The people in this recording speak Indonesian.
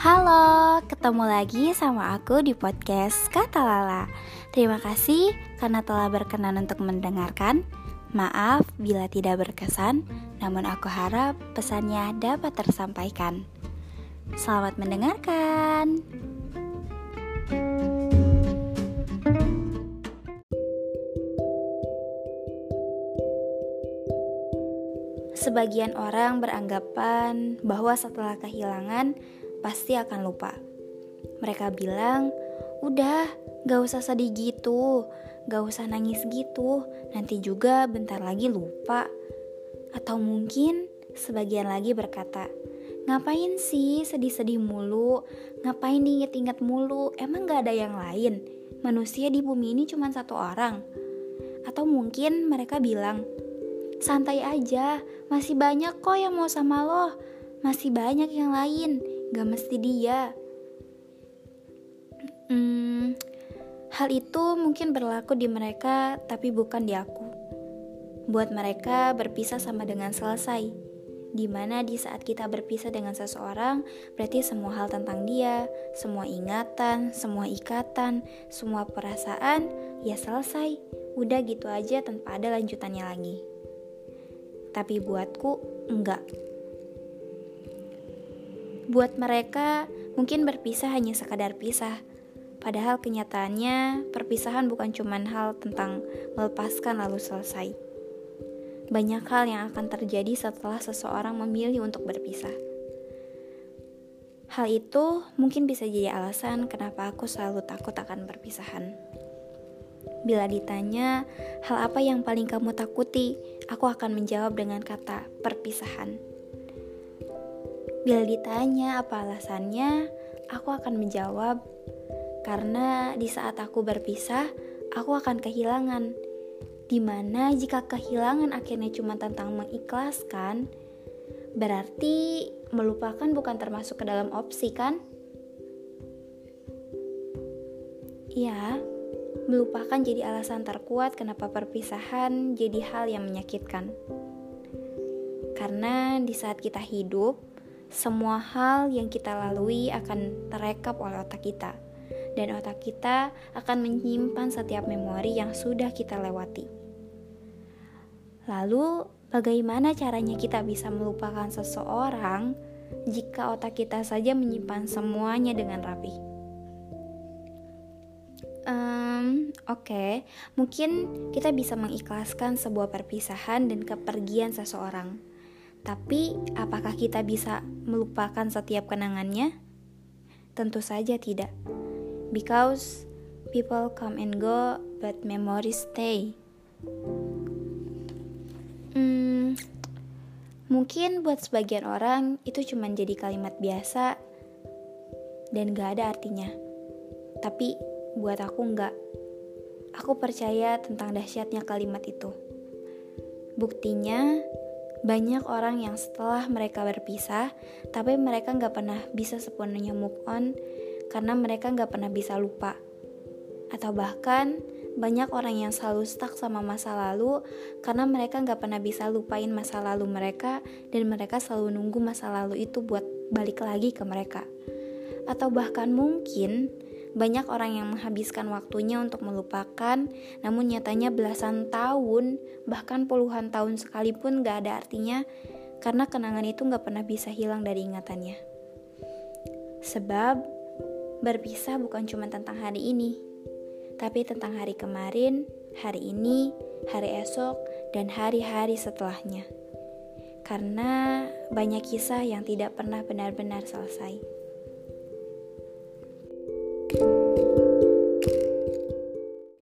Halo, ketemu lagi sama aku di podcast Kata Lala. Terima kasih karena telah berkenan untuk mendengarkan. Maaf bila tidak berkesan, namun aku harap pesannya dapat tersampaikan. Selamat mendengarkan. Sebagian orang beranggapan bahwa setelah kehilangan pasti akan lupa. Mereka bilang, udah gak usah sedih gitu, gak usah nangis gitu, nanti juga bentar lagi lupa. Atau mungkin sebagian lagi berkata, ngapain sih sedih-sedih mulu, ngapain diinget-inget mulu, emang gak ada yang lain? Manusia di bumi ini cuma satu orang. Atau mungkin mereka bilang, santai aja, masih banyak kok yang mau sama lo, masih banyak yang lain, gak mesti dia. Hmm, hal itu mungkin berlaku di mereka, tapi bukan di aku. Buat mereka, berpisah sama dengan selesai. Di mana di saat kita berpisah dengan seseorang, berarti semua hal tentang dia, semua ingatan, semua ikatan, semua perasaan, ya selesai. Udah gitu aja tanpa ada lanjutannya lagi. Tapi buatku, enggak Buat mereka, mungkin berpisah hanya sekadar pisah. Padahal kenyataannya, perpisahan bukan cuma hal tentang melepaskan lalu selesai. Banyak hal yang akan terjadi setelah seseorang memilih untuk berpisah. Hal itu mungkin bisa jadi alasan kenapa aku selalu takut akan perpisahan. Bila ditanya hal apa yang paling kamu takuti, aku akan menjawab dengan kata perpisahan. Bila ditanya apa alasannya, aku akan menjawab, karena di saat aku berpisah, aku akan kehilangan. Di mana jika kehilangan akhirnya cuma tentang mengikhlaskan, berarti melupakan bukan termasuk ke dalam opsi kan? Ya, melupakan jadi alasan terkuat kenapa perpisahan jadi hal yang menyakitkan. Karena di saat kita hidup, semua hal yang kita lalui akan terekap oleh otak kita, dan otak kita akan menyimpan setiap memori yang sudah kita lewati. Lalu, bagaimana caranya kita bisa melupakan seseorang jika otak kita saja menyimpan semuanya dengan rapi? Um, Oke, okay. mungkin kita bisa mengikhlaskan sebuah perpisahan dan kepergian seseorang tapi, apakah kita bisa melupakan setiap kenangannya? Tentu saja tidak. Because people come and go, but memories stay. Hmm, mungkin buat sebagian orang itu cuma jadi kalimat biasa dan gak ada artinya. Tapi buat aku enggak. Aku percaya tentang dahsyatnya kalimat itu. Buktinya, banyak orang yang setelah mereka berpisah, tapi mereka nggak pernah bisa sepenuhnya move on karena mereka nggak pernah bisa lupa. Atau bahkan banyak orang yang selalu stuck sama masa lalu karena mereka nggak pernah bisa lupain masa lalu mereka dan mereka selalu nunggu masa lalu itu buat balik lagi ke mereka. Atau bahkan mungkin banyak orang yang menghabiskan waktunya untuk melupakan, namun nyatanya belasan tahun, bahkan puluhan tahun sekalipun gak ada artinya karena kenangan itu gak pernah bisa hilang dari ingatannya. Sebab berpisah bukan cuma tentang hari ini, tapi tentang hari kemarin, hari ini, hari esok, dan hari-hari setelahnya. Karena banyak kisah yang tidak pernah benar-benar selesai.